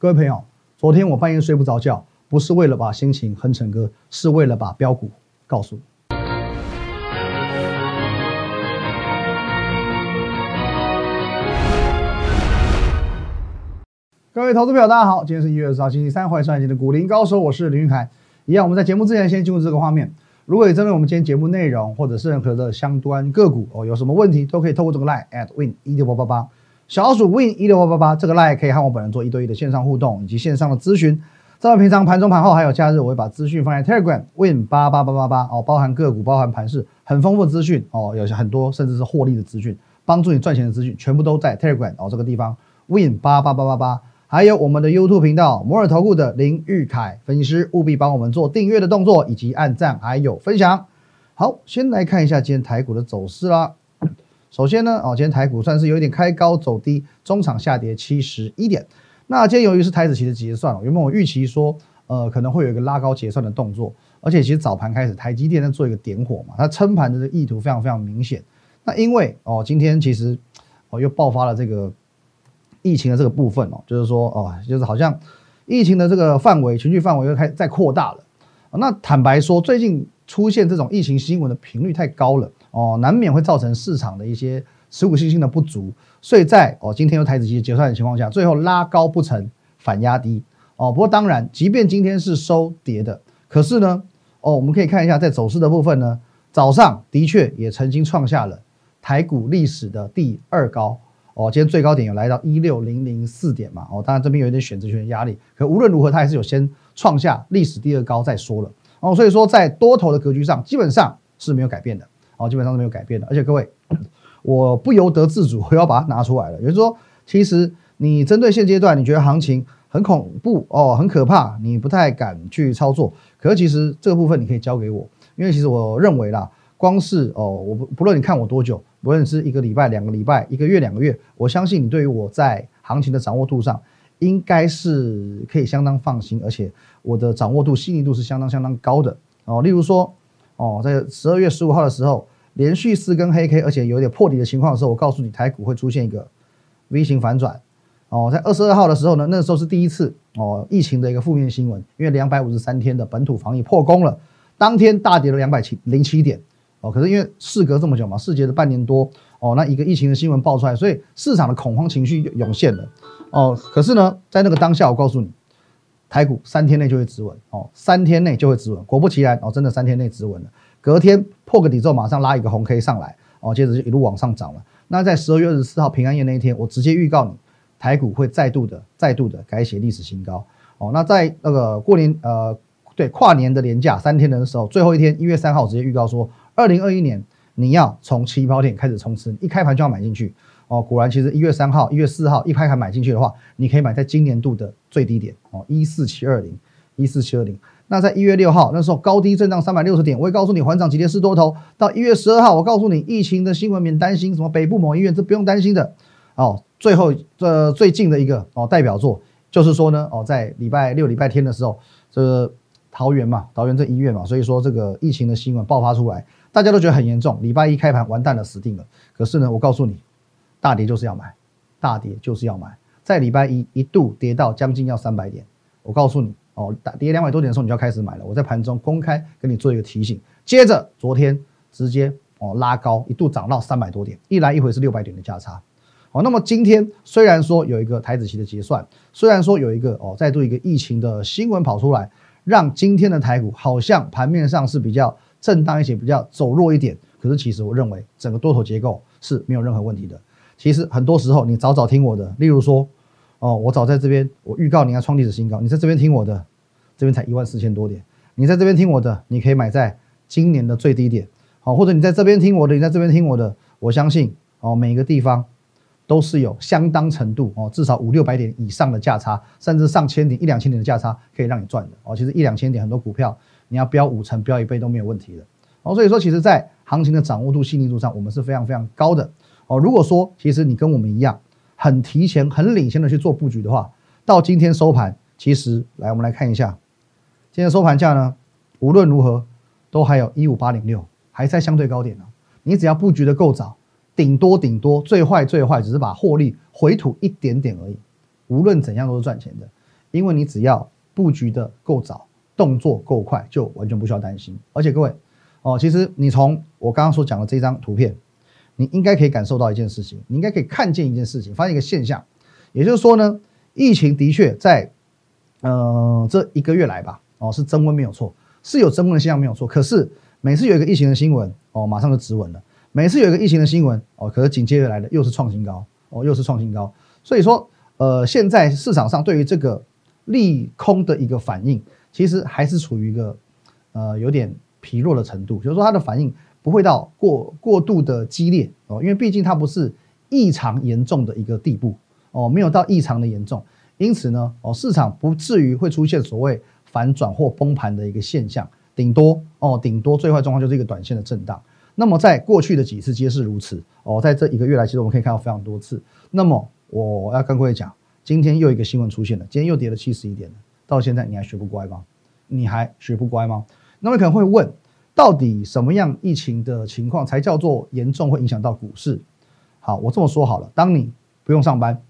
各位朋友，昨天我半夜睡不着觉，不是为了把心情哼成歌，是为了把标股告诉你。各位投资朋友，大家好，今天是一月二十号，星期三，欢迎收看今天的股林高手，我是林玉凯。一样，我们在节目之前先进入这个画面。如果你针对我们今天节目内容，或者是任何的相关个股哦，有什么问题，都可以透过这个 line at win 一六八八八，小老鼠 win 一六八八八，这个 line 可以和我本人做一对一的线上互动以及线上的咨询。在平常盘中、盘后还有假日，我会把资讯放在 Telegram win 八八八八八哦，包含个股、包含盘势，很丰富的资讯哦，有很多甚至是获利的资讯，帮助你赚钱的资讯，全部都在 Telegram 哦这个地方 win 八八八八八。还有我们的 YouTube 频道摩尔投顾的林玉凯分析师，务必帮我们做订阅的动作，以及按赞还有分享。好，先来看一下今天台股的走势啦。首先呢，哦，今天台股算是有一点开高走低，中场下跌七十一点。那今天由于是台子期的结算，原本我预期说，呃，可能会有一个拉高结算的动作，而且其实早盘开始台积电在做一个点火嘛，它撑盘的这意图非常非常明显。那因为哦，今天其实哦又爆发了这个。疫情的这个部分哦，就是说哦，就是好像疫情的这个范围、群聚范围又开在扩大了。那坦白说，最近出现这种疫情新闻的频率太高了哦，难免会造成市场的一些持股信心的不足。所以在哦今天又台子期结算的情况下，最后拉高不成，反压低哦。不过当然，即便今天是收跌的，可是呢，哦我们可以看一下在走势的部分呢，早上的确也曾经创下了台股历史的第二高。哦，今天最高点有来到一六零零四点嘛？哦，当然这边有一点选择权的压力，可无论如何，它还是有先创下历史第二高再说了。哦，所以说在多头的格局上，基本上是没有改变的。哦，基本上是没有改变的。而且各位，我不由得自主，我要把它拿出来了。也就是说，其实你针对现阶段你觉得行情很恐怖哦，很可怕，你不太敢去操作。可是其实这个部分你可以交给我，因为其实我认为啦。光是哦，我不不论你看我多久，不论是一个礼拜、两个礼拜、一个月、两个月，我相信你对于我在行情的掌握度上，应该是可以相当放心，而且我的掌握度、细腻度是相当相当高的哦。例如说，哦，在十二月十五号的时候，连续四根黑 K，而且有点破底的情况的时候，我告诉你台股会出现一个 V 型反转哦。在二十二号的时候呢，那时候是第一次哦，疫情的一个负面新闻，因为两百五十三天的本土防疫破功了，当天大跌了两百七零七点。哦，可是因为事隔这么久嘛，事隔了半年多，哦，那一个疫情的新闻爆出来，所以市场的恐慌情绪涌现了，哦，可是呢，在那个当下，我告诉你，台股三天内就会止稳，哦，三天内就会止稳，果不其然，哦，真的三天内止稳了，隔天破个底之后，马上拉一个红 K 上来，哦，接着就一路往上涨了。那在十二月二十四号平安夜那一天，我直接预告你，台股会再度的、再度的改写历史新高，哦，那在那个过年，呃，对，跨年的年假三天的时候，最后一天一月三号，直接预告说。二零二一年，你要从起跑点开始冲刺，一开盘就要买进去哦。果然，其实一月三号、一月四号一开盘买进去的话，你可以买在今年度的最低点哦，一四七二零，一四七二零。那在一月六号那时候高低震荡三百六十点，我也告诉你缓涨急跌是多头。到一月十二号，我告诉你疫情的新闻免担心，什么北部某医院这不用担心的哦。最后这最近的一个哦代表作就是说呢哦，在礼拜六、礼拜天的时候，这桃园嘛，桃园这医院嘛，所以说这个疫情的新闻爆发出来。大家都觉得很严重，礼拜一开盘完蛋了，死定了。可是呢，我告诉你，大跌就是要买，大跌就是要买。在礼拜一一度跌到将近要三百点，我告诉你哦，大跌两百多点的时候，你就要开始买了。我在盘中公开跟你做一个提醒。接着昨天直接哦拉高，一度涨到三百多点，一来一回是六百点的价差。哦，那么今天虽然说有一个台子期的结算，虽然说有一个哦再度一个疫情的新闻跑出来，让今天的台股好像盘面上是比较。震荡一些，比较走弱一点，可是其实我认为整个多头结构是没有任何问题的。其实很多时候你早早听我的，例如说，哦，我早在这边，我预告你要创历史新高，你在这边听我的，这边才一万四千多点，你在这边听我的，你可以买在今年的最低点，好，或者你在这边听我的，你在这边听我的，我相信哦，每一个地方都是有相当程度哦，至少五六百点以上的价差，甚至上千点、一两千点的价差可以让你赚的哦。其实一两千点很多股票。你要标五成、标一倍都没有问题的哦，所以说其实，在行情的掌握度、细腻度上，我们是非常非常高的哦。如果说其实你跟我们一样，很提前、很领先的去做布局的话，到今天收盘，其实来我们来看一下，今天收盘价呢，无论如何都还有一五八零六，还在相对高点呢。你只要布局的够早，顶多顶多最坏最坏只是把获利回吐一点点而已，无论怎样都是赚钱的。因为你只要布局的够早，动作够快，就完全不需要担心。而且各位哦，其实你从我刚刚所讲的这张图片，你应该可以感受到一件事情，你应该可以看见一件事情，发现一个现象，也就是说呢，疫情的确在呃这一个月来吧，哦是增温没有错，是有增温的现象没有错。可是每次有一个疫情的新闻，哦马上就止稳了。每次有一个疫情的新闻，哦，可是紧接着来的又是创新高，哦，又是创新高。所以说，呃，现在市场上对于这个利空的一个反应，其实还是处于一个呃有点疲弱的程度，就是说它的反应不会到过过度的激烈哦，因为毕竟它不是异常严重的一个地步哦，没有到异常的严重，因此呢，哦，市场不至于会出现所谓反转或崩盘的一个现象，顶多哦，顶多最坏状况就是一个短线的震荡。那么在过去的几次皆是如此哦，在这一个月来，其实我们可以看到非常多次。那么我要跟各位讲，今天又一个新闻出现了，今天又跌了七十一点。到现在你还学不乖吗？你还学不乖吗？那么可能会问，到底什么样疫情的情况才叫做严重，会影响到股市？好，我这么说好了，当你不用上班，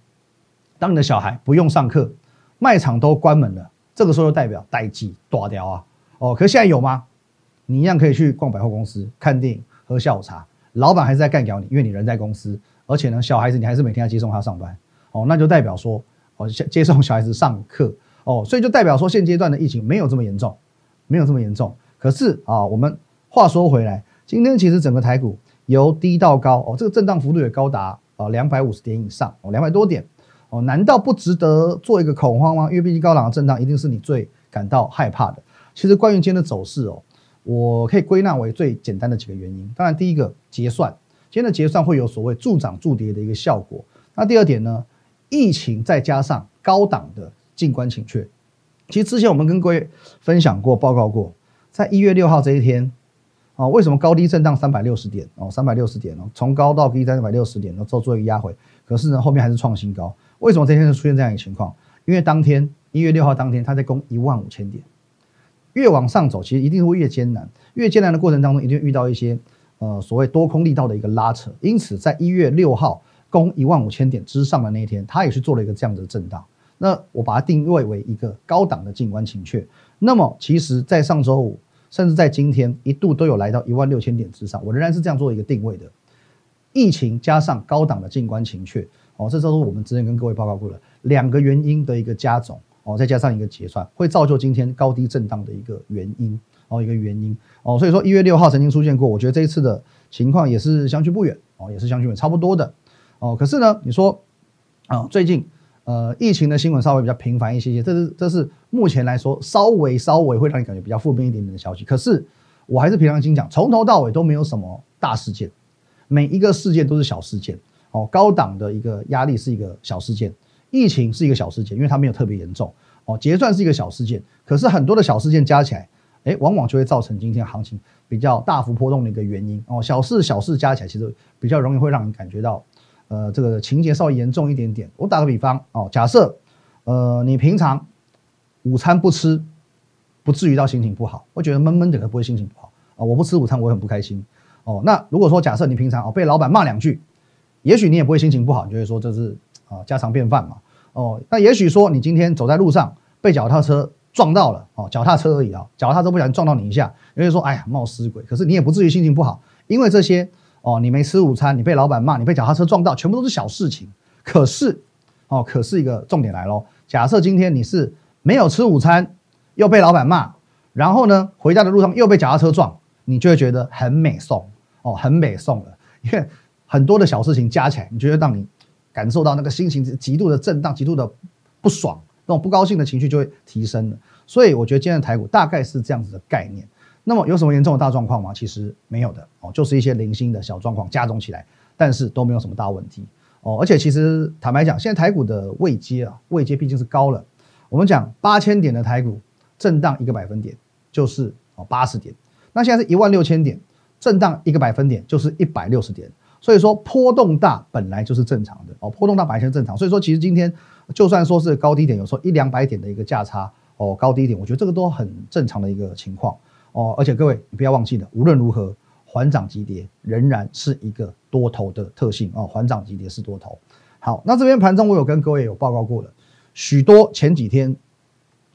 当你的小孩不用上课，卖场都关门了，这个时候就代表待机断掉啊。哦，可是现在有吗？你一样可以去逛百货公司看电影。喝下午茶，老板还是在干掉你，因为你人在公司，而且呢，小孩子你还是每天要接送他上班，哦，那就代表说，哦，接送小孩子上课，哦，所以就代表说，现阶段的疫情没有这么严重，没有这么严重。可是啊，我们话说回来，今天其实整个台股由低到高，哦，这个震荡幅度也高达啊两百五十点以上，哦，两百多点，哦，难道不值得做一个恐慌吗？因为毕竟高档的震荡一定是你最感到害怕的。其实关于今天的走势哦。我可以归纳为最简单的几个原因。当然，第一个结算，今天的结算会有所谓助涨助跌的一个效果。那第二点呢？疫情再加上高档的静观情却。其实之前我们跟各位分享过、报告过，在一月六号这一天啊，为什么高低震荡三百六十点哦？三百六十点哦，从高到低三百六十点，然后做做一个压回。可是呢，后面还是创新高。为什么这天就出现这样一个情况？因为当天一月六号当天，它在攻一万五千点。越往上走，其实一定会越艰难。越艰难的过程当中，一定遇到一些呃所谓多空力道的一个拉扯。因此，在一月六号攻一万五千点之上的那一天，它也是做了一个这样的震荡。那我把它定位为一个高档的静观情却。那么，其实，在上周五，甚至在今天，一度都有来到一万六千点之上。我仍然是这样做一个定位的。疫情加上高档的静观情却，哦，这都是我们之前跟各位报告过的两个原因的一个加总。哦，再加上一个结算，会造就今天高低震荡的一个原因哦，一个原因哦，所以说一月六号曾经出现过，我觉得这一次的情况也是相去不远哦，也是相去远差不多的哦。可是呢，你说啊，最近呃疫情的新闻稍微比较频繁一些些，这是这是目前来说稍微稍微会让你感觉比较负面一点点的消息。可是我还是平常心讲，从头到尾都没有什么大事件，每一个事件都是小事件哦，高档的一个压力是一个小事件。疫情是一个小事件，因为它没有特别严重哦。结算是一个小事件，可是很多的小事件加起来，哎，往往就会造成今天行情比较大幅波动的一个原因哦。小事小事加起来，其实比较容易会让你感觉到，呃，这个情节稍微严重一点点。我打个比方哦，假设呃你平常午餐不吃，不至于到心情不好，我觉得闷闷的，可不会心情不好啊。我不吃午餐，我很不开心哦。那如果说假设你平常哦被老板骂两句，也许你也不会心情不好，你就会说这是。啊，家常便饭嘛。哦，那也许说你今天走在路上被脚踏车撞到了，哦，脚踏车而已啊，脚踏车不小心撞到你一下，有人说，哎呀，冒失鬼。可是你也不至于心情不好，因为这些哦，你没吃午餐，你被老板骂，你被脚踏车撞到，全部都是小事情。可是，哦，可是一个重点来喽。假设今天你是没有吃午餐，又被老板骂，然后呢，回家的路上又被脚踏车撞，你就会觉得很美送哦，很美送了。因为很多的小事情加起来，你觉得让你。感受到那个心情极度的震荡，极度的不爽，那种不高兴的情绪就会提升了。所以我觉得今天的台股大概是这样子的概念。那么有什么严重的大状况吗？其实没有的哦，就是一些零星的小状况加重起来，但是都没有什么大问题哦。而且其实坦白讲，现在台股的位阶啊，位阶毕竟是高了。我们讲八千点的台股震荡一个百分点就是哦八十点，那现在是一万六千点震荡一个百分点就是一百六十点。所以说波动大本来就是正常的哦，波动大本来就是正常。所以说其实今天就算说是高低点，有时候一两百点的一个价差哦，高低点，我觉得这个都很正常的一个情况哦。而且各位你不要忘记了，无论如何缓涨急跌仍然是一个多头的特性哦，缓涨急跌是多头。好，那这边盘中我有跟各位有报告过了，许多前几天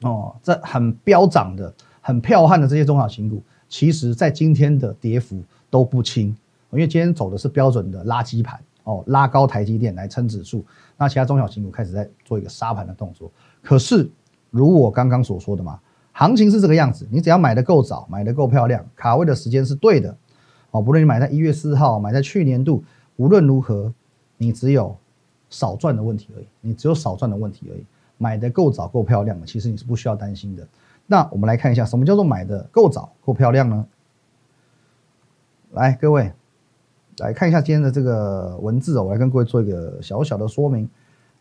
哦，这很飙涨的、很彪悍的这些中小型股，其实在今天的跌幅都不轻，因为今天走的是标准的垃圾盘哦，拉高台积电来撑指数，那其他中小型股开始在做一个杀盘的动作。可是，如我刚刚所说的嘛，行情是这个样子，你只要买的够早，买的够漂亮，卡位的时间是对的，哦，不论你买在一月四号，买在去年度，无论如何，你只有少赚的问题而已，你只有少赚的问题而已。买的够早够漂亮的，其实你是不需要担心的。那我们来看一下，什么叫做买的够早够漂亮呢？来，各位来看一下今天的这个文字哦，我来跟各位做一个小小的说明。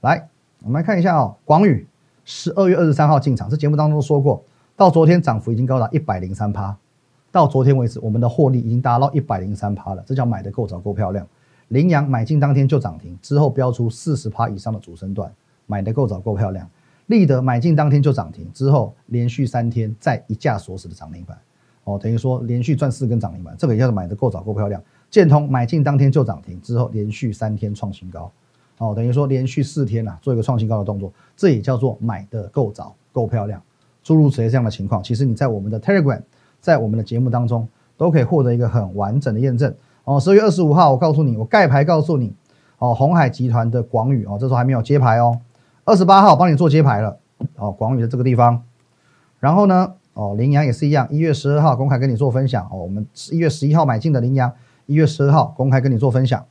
来，我们来看一下哦，广宇十二月二十三号进场，这节目当中说过，到昨天涨幅已经高达一百零三趴，到昨天为止，我们的获利已经达到一百零三趴了，这叫买的够早够漂亮。羚羊买进当天就涨停，之后标出四十趴以上的主升段。买的够早够漂亮，立德买进当天就涨停，之后连续三天再一价锁死的涨停板，哦，等于说连续赚四根涨停板，这个也叫做买的够早够漂亮。建通买进当天就涨停，之后连续三天创新高，哦，等于说连续四天呐做一个创新高的动作，这也叫做买的够早够漂亮。诸如此类这样的情况，其实你在我们的 Telegram，在我们的节目当中都可以获得一个很完整的验证。哦，十二月二十五号我告诉你，我盖牌告诉你，哦，红海集团的广宇哦，这时候还没有接牌哦。二十八号帮你做接牌了，哦，广宇的这个地方，然后呢，哦，羚羊也是一样，一月十二号公开跟你做分享，哦，我们一月十一号买进的羚羊，一月十二号公开跟你做分享，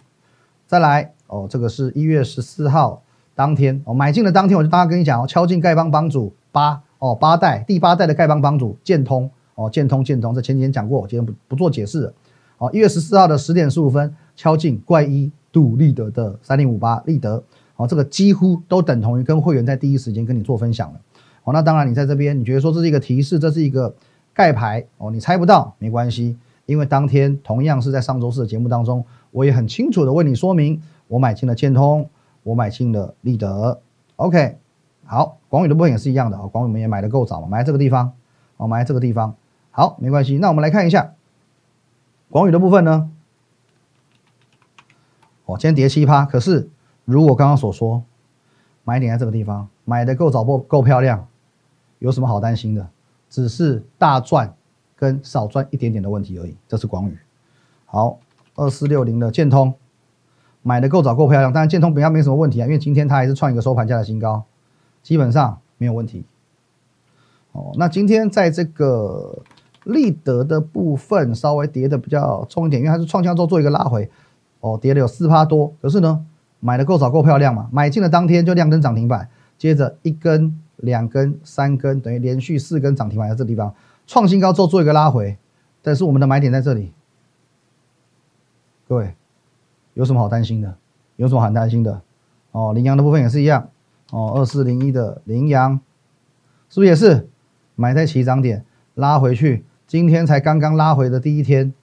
再来，哦，这个是一月十四号当天，哦，买进的当天我就大概跟你讲哦，敲进丐帮帮主八，哦，八代第八代的丐帮帮主建通，哦，建通建通，这前几天讲过，我今天不不做解释了，哦，一月十四号的十点十五分敲进怪一杜立德的三零五八立德。哦，这个几乎都等同于跟会员在第一时间跟你做分享了。哦，那当然你在这边，你觉得说这是一个提示，这是一个盖牌哦，你猜不到没关系，因为当天同样是在上周四的节目当中，我也很清楚的为你说明，我买进了建通，我买进了立德。OK，好，广宇的部分也是一样的啊，广宇我们也买的够早嘛，买这个地方，哦，买这个地方，好，没关系。那我们来看一下广宇的部分呢，哦，今天跌七趴，可是。如我刚刚所说，买点在这个地方，买的够早不够漂亮，有什么好担心的？只是大赚跟少赚一点点的问题而已。这是广宇，好，二四六零的建通，买的够早够漂亮，当然建通比较没什么问题啊，因为今天它还是创一个收盘价的新高，基本上没有问题。哦，那今天在这个立德的部分稍微跌的比较重一点，因为它是创新之后做一个拉回，哦，跌了有四趴多，可是呢？买的够早够漂亮嘛？买进的当天就亮灯涨停板，接着一根、两根、三根，等于连续四根涨停板在这地方创新高之后做一个拉回，但是我们的买点在这里。各位有什么好担心的？有什么好担心的？哦，羚羊的部分也是一样。哦，二四零一的羚羊是不是也是买在起涨点拉回去？今天才刚刚拉回的第一天，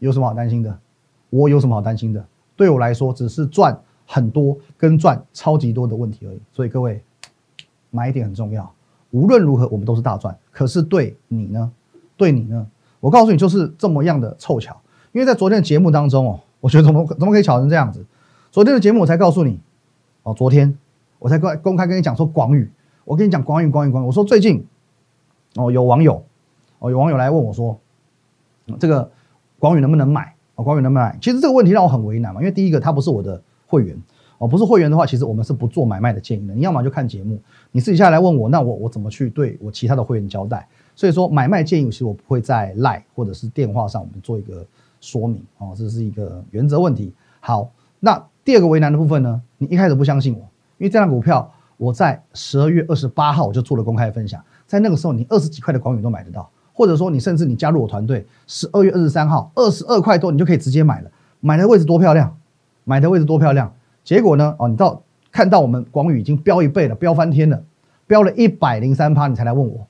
有什么好担心的？我有什么好担心的？对我来说只是赚。很多跟赚超级多的问题而已，所以各位买点很重要。无论如何，我们都是大赚。可是对你呢？对你呢？我告诉你，就是这么样的凑巧。因为在昨天的节目当中哦，我觉得怎么怎么可以巧成这样子？昨天的节目我才告诉你哦，昨天我才公公开跟你讲说广宇，我跟你讲广宇广宇广宇，我说最近哦有网友哦有网友来问我说，这个广宇能不能买？哦广宇能不能买？其实这个问题让我很为难嘛，因为第一个他不是我的。会员哦，不是会员的话，其实我们是不做买卖的建议的。你要么就看节目，你私底下来问我，那我我怎么去对我其他的会员交代？所以说买卖建议，其实我不会在赖或者是电话上我们做一个说明哦，这是一个原则问题。好，那第二个为难的部分呢？你一开始不相信我，因为这张股票我在十二月二十八号我就做了公开分享，在那个时候你二十几块的广宇都买得到，或者说你甚至你加入我团队，十二月二十三号二十二块多你就可以直接买了，买的位置多漂亮。买的位置多漂亮，结果呢？哦，你到看到我们广宇已经飙一倍了，飙翻天了，飙了一百零三趴，你才来问我。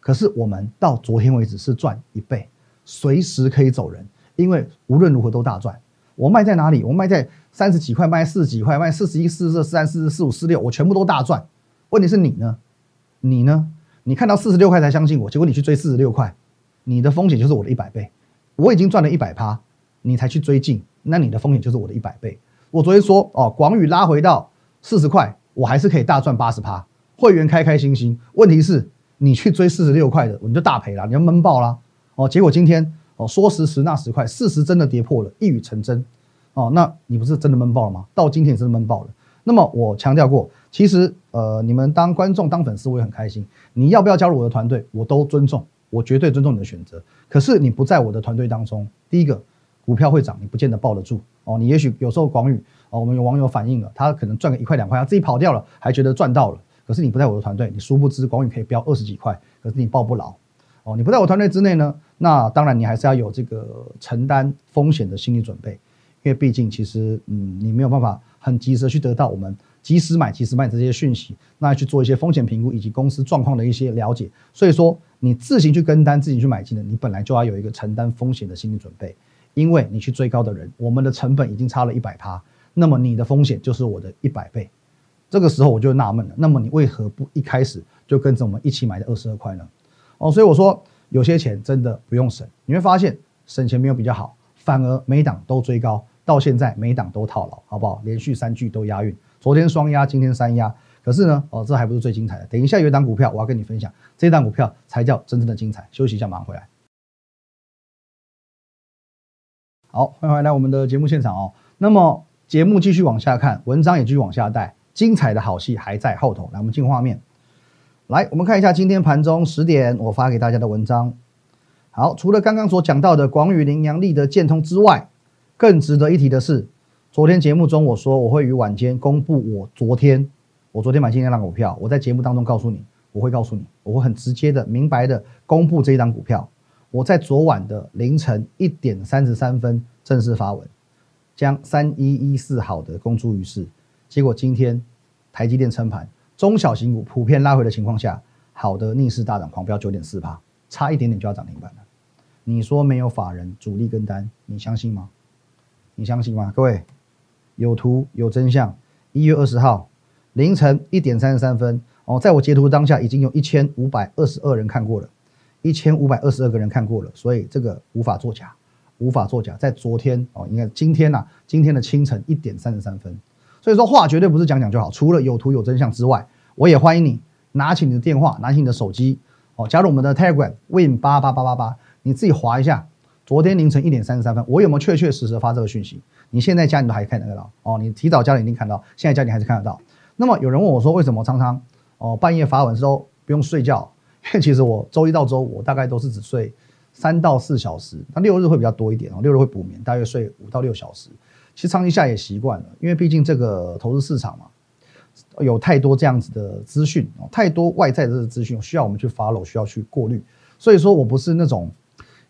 可是我们到昨天为止是赚一倍，随时可以走人，因为无论如何都大赚。我卖在哪里？我卖在三十几块，卖四十几块，卖四十一、四十四、四三、四四、四五、四六，我全部都大赚。问题是你呢？你呢？你看到四十六块才相信我，结果你去追四十六块，你的风险就是我的一百倍。我已经赚了一百趴，你才去追进。那你的风险就是我的一百倍。我昨天说哦，广宇拉回到四十块，我还是可以大赚八十趴，会员开开心心。问题是你去追四十六块的，你就大赔了，你就闷爆了。哦，结果今天哦说时迟那时快，事实真的跌破了，一语成真。哦，那你不是真的闷爆了吗？到今天也是闷爆了。那么我强调过，其实呃，你们当观众当粉丝我也很开心。你要不要加入我的团队，我都尊重，我绝对尊重你的选择。可是你不在我的团队当中，第一个股票会涨，你不见得抱得住哦。你也许有时候广宇哦，我们有网友反映了，他可能赚个一块两块，他自己跑掉了，还觉得赚到了。可是你不在我的团队，你殊不知广宇可以飙二十几块，可是你抱不牢哦。你不在我团队之内呢，那当然你还是要有这个承担风险的心理准备，因为毕竟其实嗯，你没有办法很及时去得到我们及时买、及时卖这些讯息，那去做一些风险评估以及公司状况的一些了解。所以说你自行去跟单、自行去买进的，你本来就要有一个承担风险的心理准备，因为你去追高的人，我们的成本已经差了一百趴，那么你的风险就是我的一百倍。这个时候我就纳闷了，那么你为何不一开始就跟着我们一起买的二十二块呢？哦，所以我说有些钱真的不用省，你会发现省钱没有比较好，反而每档都追高，到现在每档都套牢，好不好？连续三句都押韵，昨天双压，今天三压，可是呢，哦，这还不是最精彩的，等一下有一档股票我要跟你分享，这档股票才叫真正的精彩。休息一下，马上回来。好，欢迎回来我们的节目现场哦。那么节目继续往下看，文章也继续往下带。精彩的好戏还在后头，来，我们进画面。来，我们看一下今天盘中十点我发给大家的文章。好，除了刚刚所讲到的广宇、羚羊、立德、建通之外，更值得一提的是，昨天节目中我说我会于晚间公布我昨天我昨天买今天那股票。我在节目当中告诉你，我会告诉你，我会很直接的、明白的公布这一档股票。我在昨晚的凌晨一点三十三分正式发文，将三一一四好的公诸于世。结果今天台积电撑盘，中小型股普遍拉回的情况下，好的逆势大涨狂飙九点四帕，差一点点就要涨停板了。你说没有法人主力跟单，你相信吗？你相信吗？各位有图有真相。一月二十号凌晨一点三十三分哦，在我截图当下已经有一千五百二十二人看过了，一千五百二十二个人看过了，所以这个无法作假，无法作假。在昨天哦，应该今天呐，今天的清晨一点三十三分。所以说话绝对不是讲讲就好，除了有图有真相之外，我也欢迎你拿起你的电话，拿起你的手机，哦，加入我们的 Telegram Win 八八八八八，你自己划一下。昨天凌晨一点三十三分，我有没有确确实实发这个讯息？你现在加你都还看得到哦，你提早加你一定看到，现在加你还是看得到。那么有人问我说，为什么常常哦半夜发文时候不用睡觉？因为其实我周一到周五大概都是只睡三到四小时，那六日会比较多一点哦，六日会补眠，大约睡五到六小时。其实长期下也习惯了，因为毕竟这个投资市场嘛，有太多这样子的资讯哦，太多外在的资讯需要我们去 follow，需要去过滤。所以说我不是那种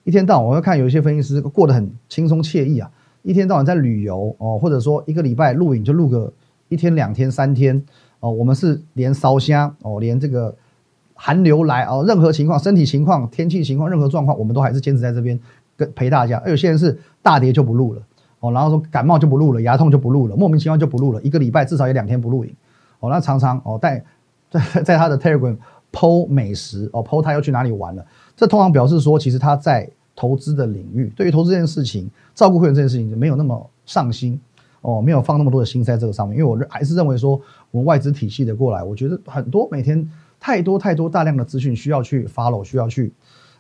一天到晚我要看有一些分析师过得很轻松惬意啊，一天到晚在旅游哦，或者说一个礼拜录影就录个一天两天三天哦，我们是连烧香哦，连这个寒流来哦，任何情况、身体情况、天气情况、任何状况，我们都还是坚持在这边跟陪大家。而有些人是大跌就不录了。哦，然后说感冒就不录了，牙痛就不录了，莫名其妙就不录了，一个礼拜至少有两天不录影。哦，那常常哦在在在他的 Telegram 剖美食哦，剖他要去哪里玩了，这通常表示说，其实他在投资的领域，对于投资这件事情，照顾会员这件事情就没有那么上心哦，没有放那么多的心在这个上面。因为我还是认为说，我们外资体系的过来，我觉得很多每天太多太多大量的资讯需要去 follow，需要去。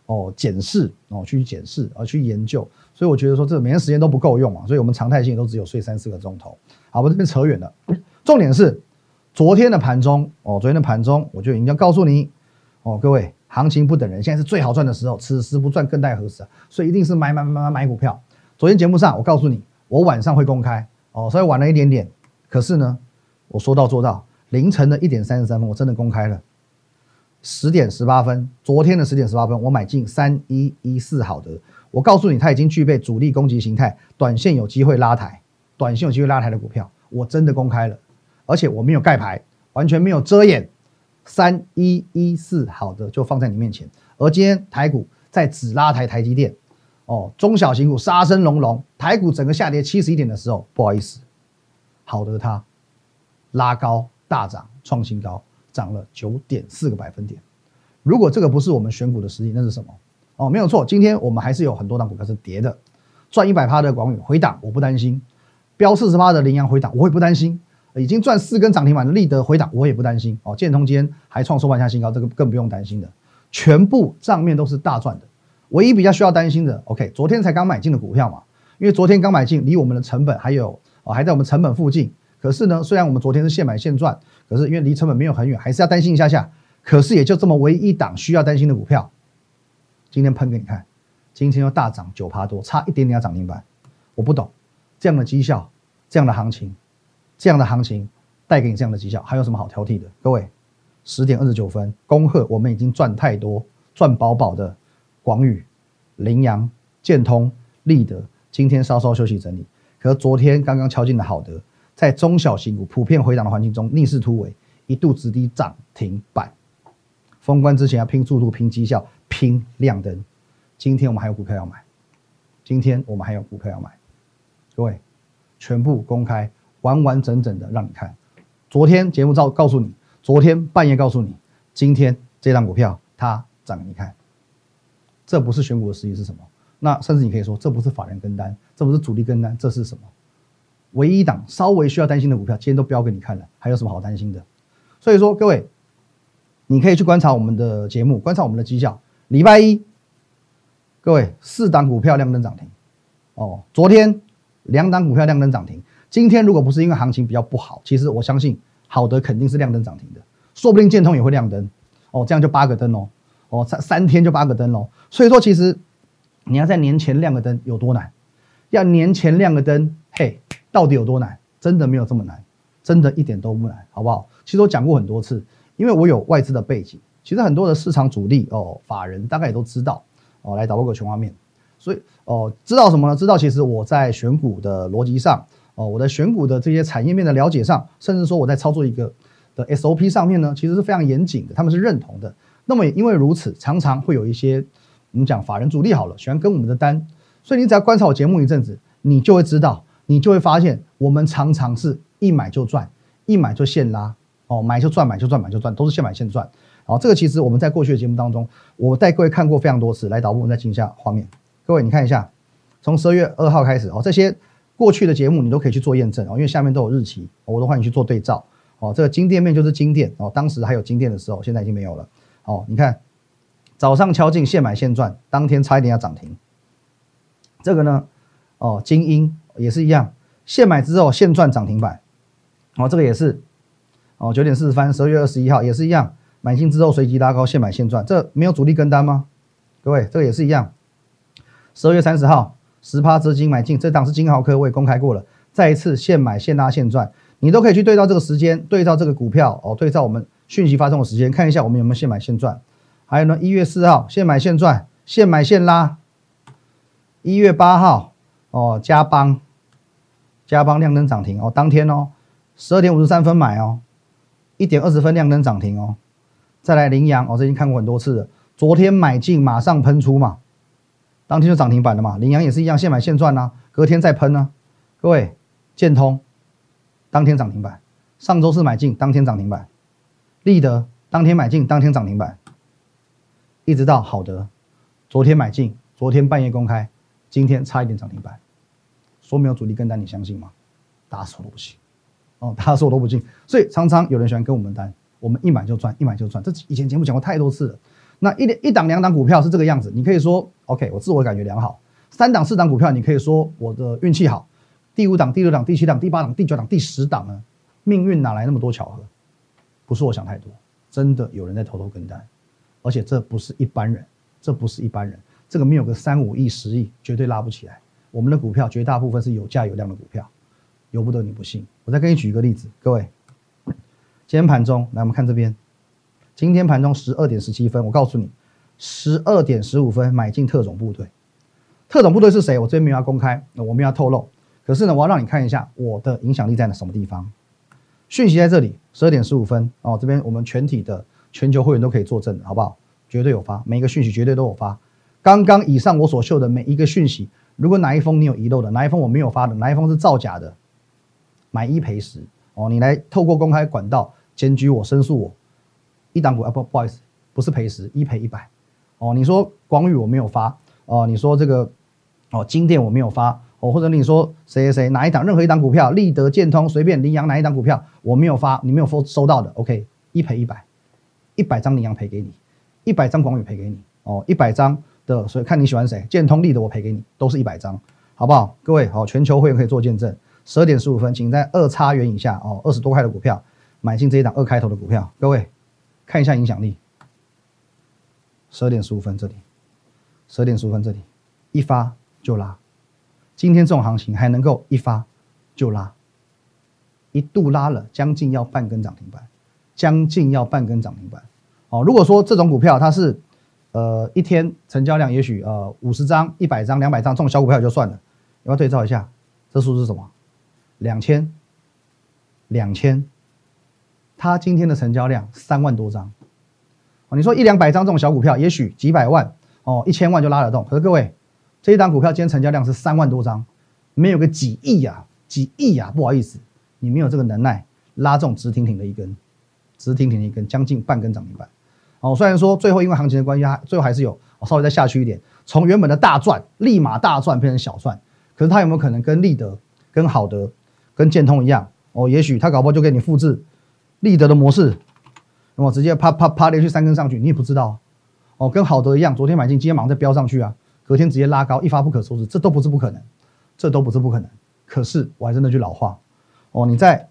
哦，检视哦，去检视而去研究，所以我觉得说这每天时间都不够用嘛，所以我们常态性都只有睡三四个钟头。好，我这边扯远了，重点是昨天的盘中哦，昨天的盘中我就已经告诉你哦，各位行情不等人，现在是最好赚的时候，此时不赚更待何时啊？所以一定是买买买买买股票。昨天节目上我告诉你，我晚上会公开哦，稍微晚了一点点，可是呢，我说到做到，凌晨的一点三十三分，我真的公开了。十点十八分，昨天的十点十八分，我买进三一一四好的，我告诉你，它已经具备主力攻击形态，短线有机会拉抬，短线有机会拉抬的股票，我真的公开了，而且我没有盖牌，完全没有遮掩，三一一四好的就放在你面前。而今天台股在只拉抬台积电，哦，中小型股杀声隆隆，台股整个下跌七十一点的时候，不好意思，好的它拉高大涨创新高。涨了九点四个百分点，如果这个不是我们选股的实力，那是什么？哦，没有错，今天我们还是有很多档股票是跌的，赚一百趴的广宇回档我不担心，标四十八的羚羊回档我也不担心，已经赚四根涨停板的立德回档我也不担心。哦，建通今天还创收盘下新高，这个更不用担心的。全部账面都是大赚的。唯一比较需要担心的，OK，昨天才刚买进的股票嘛，因为昨天刚买进，离我们的成本还有哦还在我们成本附近。可是呢，虽然我们昨天是现买现赚，可是因为离成本没有很远，还是要担心一下下。可是也就这么唯一一档需要担心的股票，今天喷给你看，今天又大涨九趴多，差一点点要涨停板。我不懂这样的绩效，这样的行情，这样的行情带给你这样的绩效，还有什么好挑剔的？各位，十点二十九分，恭贺我们已经赚太多，赚饱饱的。广宇、羚羊、建通、立德，今天稍稍休息整理。可昨天刚刚敲进的好德，在中小型股普遍回档的环境中，逆势突围，一度直抵涨停板。封关之前要拼速度、拼绩效、拼亮灯。今天我们还有股票要买，今天我们还有股票要买。各位，全部公开，完完整整的让你看。昨天节目照告诉你，昨天半夜告诉你，今天这张股票它涨，你看。这不是选股的实际是什么？那甚至你可以说，这不是法人跟单，这不是主力跟单，这是什么？唯一一档稍微需要担心的股票，今天都标给你看了，还有什么好担心的？所以说，各位，你可以去观察我们的节目，观察我们的绩效。礼拜一，各位四档股票亮灯涨停，哦，昨天两档股票亮灯涨停，今天如果不是因为行情比较不好，其实我相信好的肯定是亮灯涨停的，说不定建通也会亮灯，哦，这样就八个灯哦。哦，三三天就八个灯喽，所以说其实你要在年前亮个灯有多难？要年前亮个灯，嘿，到底有多难？真的没有这么难，真的一点都不难，好不好？其实我讲过很多次，因为我有外资的背景，其实很多的市场主力哦，法人大概也都知道哦，来导播个全画面，所以哦，知道什么呢？知道其实我在选股的逻辑上，哦，我的选股的这些产业面的了解上，甚至说我在操作一个的 SOP 上面呢，其实是非常严谨的，他们是认同的。那么也因为如此，常常会有一些我们讲法人主力好了，喜欢跟我们的单，所以你只要观察我节目一阵子，你就会知道，你就会发现，我们常常是一买就赚，一买就现拉，哦，买就赚，买就赚，买就赚，都是现买现赚。好，这个其实我们在过去的节目当中，我带各位看过非常多次。来导播，我们再进一下画面，各位你看一下，从十二月二号开始哦，这些过去的节目你都可以去做验证哦，因为下面都有日期，我都欢迎去做对照。哦，这个金店面就是金店哦，当时还有金店的时候，现在已经没有了。哦，你看，早上敲进现买现赚，当天差一点要涨停。这个呢，哦，精英也是一样，现买之后现赚涨停板。哦，这个也是，哦，九点四十分，十二月二十一号也是一样，买进之后随即拉高，现买现赚，这没有主力跟单吗？各位，这个也是一样，十二月三十号，十趴资金买进，这档是金豪科，我也公开过了，再一次现买现拉现赚，你都可以去对照这个时间，对照这个股票，哦，对照我们。讯息发送的时间，看一下我们有没有现买现赚。还有呢，一月四号现买现赚，现买现拉。一月八号哦，加邦，加邦亮灯涨停哦，当天哦，十二点五十三分买哦，一点二十分亮灯涨停哦。再来羚羊，我这已经看过很多次了，昨天买进马上喷出嘛，当天就涨停板了嘛。羚羊也是一样，现买现赚呐，隔天再喷呢。各位，建通当天涨停板，上周四买进，当天涨停板。立德当天买进，当天涨停板，一直到好德，昨天买进，昨天半夜公开，今天差一点涨停板，说没有主力跟单，你相信吗？大家说都不信，哦，大家说都不信，所以常常有人喜欢跟我们单，我们一买就赚，一买就赚，这以前节目讲过太多次了。那一一档两档股票是这个样子，你可以说 OK，我自我感觉良好。三档四档股票，你可以说我的运气好。第五档、第六档、第七档、第八档、第九档、第十档呢？命运哪来那么多巧合？不是我想太多，真的有人在偷偷跟单，而且这不是一般人，这不是一般人，这个没有个三五亿、十亿，绝对拉不起来。我们的股票绝大部分是有价有量的股票，由不得你不信。我再给你举一个例子，各位，今天盘中来，我们看这边，今天盘中十二点十七分，我告诉你，十二点十五分买进特种部队，特种部队是谁？我这边没有要公开，我没有要透露，可是呢，我要让你看一下我的影响力在什么地方。讯息在这里，十二点十五分哦，这边我们全体的全球会员都可以作证，好不好？绝对有发，每一个讯息绝对都有发。刚刚以上我所秀的每一个讯息，如果哪一封你有遗漏的，哪一封我没有发的，哪一封是造假的，买一赔十哦，你来透过公开管道检举我、申诉我，一档股啊不不好意思，不是赔十，一赔一百哦。你说广宇我没有发哦，你说这个哦金店我没有发。哦，或者你说谁谁谁哪一档任何一档股票，立德、建通随便羚羊哪一档股票，我没有发，你没有收收到的，OK，一赔一百，一百张羚羊赔给你，一百张广宇赔给你哦，一百张的，所以看你喜欢谁，建通力的我赔给你，都是一百张，好不好？各位好，全球会员可以做见证。十二点十五分，请在二叉元以下哦，二十多块的股票买进这一档二开头的股票。各位看一下影响力，十二点十五分这里，十二点十五分这里一发就拉，今天这种行情还能够一发就拉，一度拉了将近要半根涨停板，将近要半根涨停板。哦，如果说这种股票它是呃一天成交量也许呃五十张、一百张、两百张这种小股票就算了，要不要对照一下？这数字是什么？两千，两千，它今天的成交量三万多张。哦，你说一两百张这种小股票，也许几百万哦，一千万就拉得动。可是各位，这一档股票今天成交量是三万多张，没有个几亿呀，几亿呀，不好意思，你没有这个能耐拉这种直挺挺的一根，直挺挺的一根，将近半根涨停板。哦，虽然说最后因为行情的关系，它最后还是有稍微再下去一点，从原本的大赚立马大赚变成小赚。可是它有没有可能跟立德、跟好德？跟建通一样哦，也许他搞不好就给你复制立德的模式，那么直接啪啪啪连续三根上去，你也不知道哦。跟好德一样，昨天买进，今天马上再飙上去啊，隔天直接拉高，一发不可收拾，这都不是不可能，这都不是不可能。可是我还是那句老话哦，你在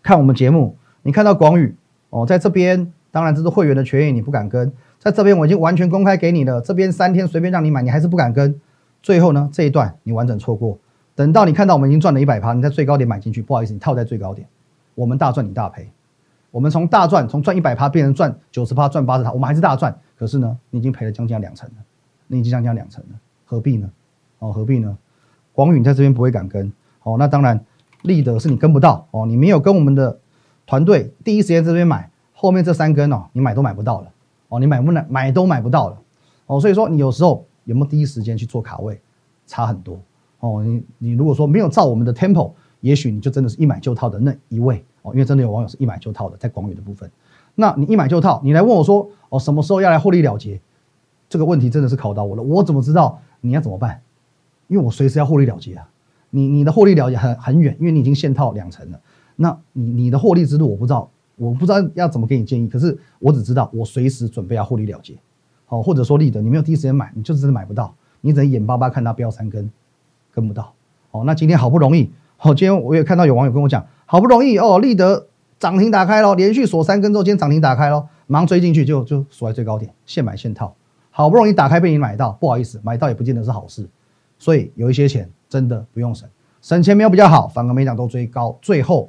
看我们节目，你看到广宇哦，在这边，当然这是会员的权益，你不敢跟，在这边我已经完全公开给你了，这边三天随便让你买，你还是不敢跟，最后呢这一段你完整错过。等到你看到我们已经赚了一百趴，你在最高点买进去，不好意思，你套在最高点，我们大赚你大赔。我们从大赚，从赚一百趴变成赚九十趴，赚八十趴，我们还是大赚。可是呢，你已经赔了将近两成了，你已经将近两成了，何必呢？哦，何必呢？广宇在这边不会敢跟，哦，那当然立德是你跟不到，哦，你没有跟我们的团队第一时间这边买，后面这三根哦，你买都买不到了，哦，你买不买买都买不到了，哦，所以说你有时候有没有第一时间去做卡位，差很多。哦，你你如果说没有照我们的 tempo，也许你就真的是一买就套的那一位。哦，因为真的有网友是一买就套的，在广宇的部分，那你一买就套，你来问我说哦，什么时候要来获利了结？这个问题真的是考到我了，我怎么知道？你要怎么办？因为我随时要获利了结啊，你你的获利了结很很远，因为你已经限套两成了，那你你的获利之路我不知道，我不知道要怎么给你建议，可是我只知道我随时准备要获利了结，好，或者说立德，你没有第一时间买，你就真的买不到，你只能眼巴巴看它飙三根。跟不到。哦，那今天好不容易，好，今天我也看到有网友跟我讲，好不容易哦，立德涨停打开了，连续锁三根之后，今天涨停打开了，马上追进去就就锁在最高点，现买现套，好不容易打开被你买到，不好意思，买到也不见得是好事，所以有一些钱真的不用省，省钱没有比较好，反而每涨都追高，最后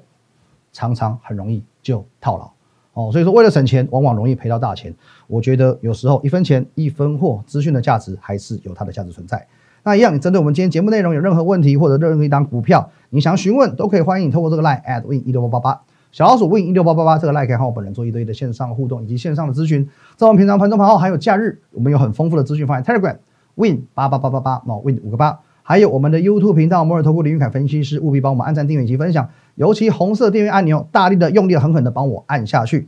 常常很容易就套牢哦，所以说为了省钱，往往容易赔到大钱。我觉得有时候一分钱一分货，资讯的价值还是有它的价值存在。那一样，你针对我们今天节目内容有任何问题，或者任何一档股票，你想询问，都可以欢迎你透过这个 line at win 一六八八八小老鼠 win 一六八八八这个 line 可以和我本人做一对一的线上互动以及线上的咨询。在我们平常盘中盘后还有假日，我们有很丰富的资讯放在 Telegram win 八八八八八，哦 win 五个八，还有我们的 YouTube 频道摩尔投顾林玉凯分析师，务必帮我们按赞、订阅以及分享，尤其红色订阅按钮，大力的、用力的、狠狠的帮我按下去。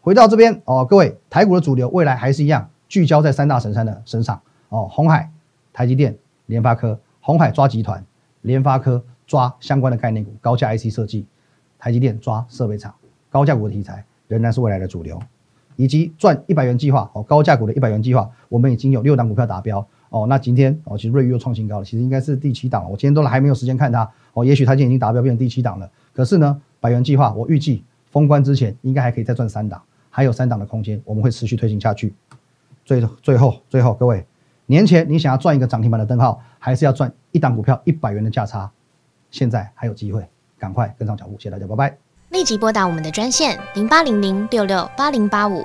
回到这边哦，各位台股的主流未来还是一样聚焦在三大神山的身上哦，红海、台积电。联发科、红海抓集团，联发科抓相关的概念股，高价 IC 设计，台积电抓设备厂，高价股的题材仍然是未来的主流，以及赚一百元计划哦，高价股的一百元计划，我们已经有六档股票达标哦。那今天哦，其实瑞昱又创新高了，其实应该是第七档了。我今天都还没有时间看它哦，也许它今天已经达标变成第七档了。可是呢，百元计划我预计封关之前应该还可以再赚三档，还有三档的空间，我们会持续推进下去。最最后最后各位。年前你想要赚一个涨停板的灯号，还是要赚一档股票一百元的价差？现在还有机会，赶快跟上脚步！谢谢大家，拜拜。立即拨打我们的专线零八零零六六八零八五